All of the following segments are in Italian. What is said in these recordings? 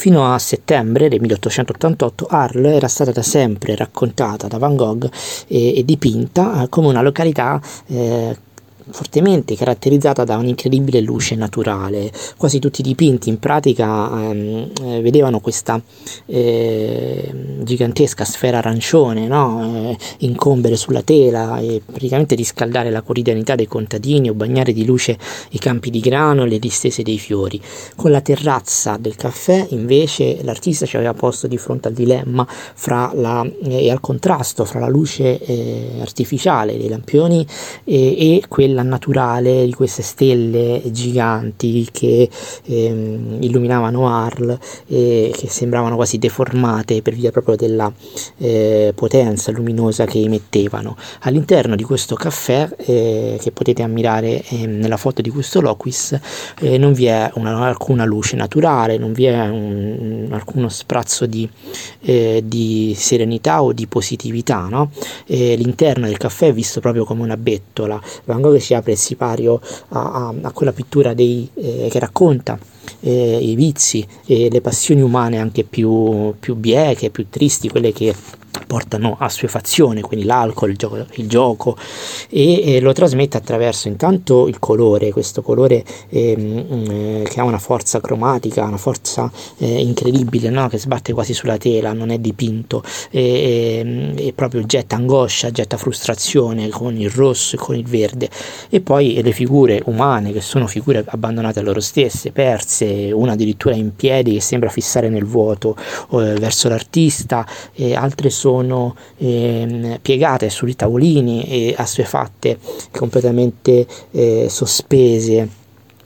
Fino a settembre del 1888 Arles era stata da sempre raccontata da Van Gogh e, e dipinta eh, come una località eh, fortemente caratterizzata da un'incredibile luce naturale. Quasi tutti i dipinti in pratica ehm, eh, vedevano questa eh, gigantesca sfera arancione no? eh, incombere sulla tela e praticamente riscaldare la quotidianità dei contadini o bagnare di luce i campi di grano e le distese dei fiori. Con la terrazza del caffè invece l'artista ci aveva posto di fronte al dilemma la, eh, e al contrasto fra la luce eh, artificiale dei lampioni e, e quella quella naturale di queste stelle giganti che ehm, illuminavano Arles e che sembravano quasi deformate per via proprio della eh, potenza luminosa che emettevano. All'interno di questo caffè eh, che potete ammirare eh, nella foto di questo loquis eh, non vi è una, alcuna luce naturale, non vi è un, alcuno sprazzo di, eh, di, serenità o di positività. No? l'interno del caffè è visto proprio come una bettola. Van Gogh ci apre il sipario a, a, a quella pittura dei, eh, che racconta eh, i vizi e le passioni umane anche più, più bieche, più tristi, quelle che portano assuefazione, quindi l'alcol, il gioco, il gioco e eh, lo trasmette attraverso intanto il colore, questo colore ehm, eh, che ha una forza cromatica, una forza eh, incredibile, no? che sbatte quasi sulla tela, non è dipinto e, e, proprio getta angoscia, getta frustrazione con il rosso e con il verde e poi le figure umane che sono figure abbandonate a loro stesse, perse, una addirittura in piedi che sembra fissare nel vuoto eh, verso l'artista, e altre sono sono eh, piegate sui tavolini e assuefatte completamente eh, sospese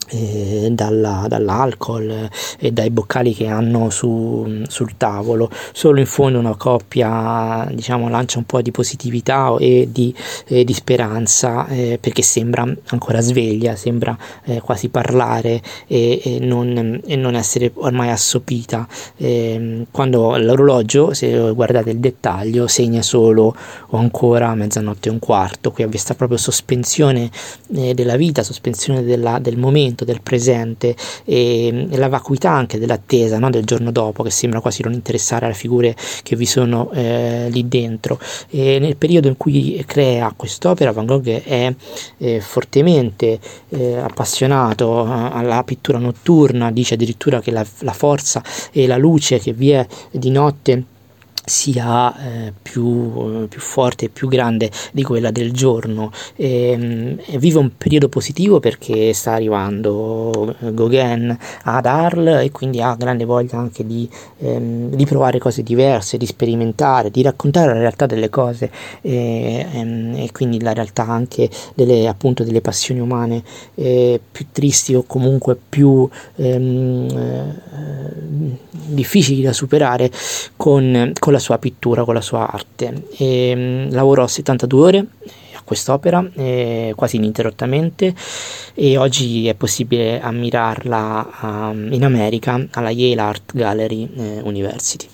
eh, dalla, dall'alcol e dai boccali che hanno su, sul tavolo. Solo in fondo una coppia diciamo lancia un po' di positività e di, eh, di speranza eh, perché sembra ancora sveglia sembra eh, quasi parlare e, e, non, e, non, essere ormai assopita. Ehm, quando l'orologio se guardate il dettaglio segna solo o ancora mezzanotte e un quarto. Qui questa proprio sospensione eh, della vita sospensione della, del momento del presente e, e la vacuità anche dell'attesa no? del giorno dopo che sembra quasi non interessare alle figure che vi sono eh, lì dentro. E nel periodo in cui crea quest'opera Van Gogh è eh, fortemente eh, appassionato eh, alla pittura notturna, dice addirittura che la, la forza e la luce che vi è di notte sia eh, più, più, forte e più grande di quella del giorno. E, ehm, e vive un periodo positivo perché sta arrivando eh, Gauguin ad Arles e quindi ha grande voglia anche di, ehm, di, provare cose diverse, di sperimentare, di raccontare la realtà delle cose e, ehm, e quindi la realtà anche delle, appunto, delle passioni umane eh, più tristi o comunque più ehm, eh, difficili da superare con, con la sua pittura, con la sua arte. E, um, lavorò 72 ore a quest'opera eh, quasi ininterrottamente e oggi è possibile ammirarla um, in America alla Yale Art Gallery eh, University.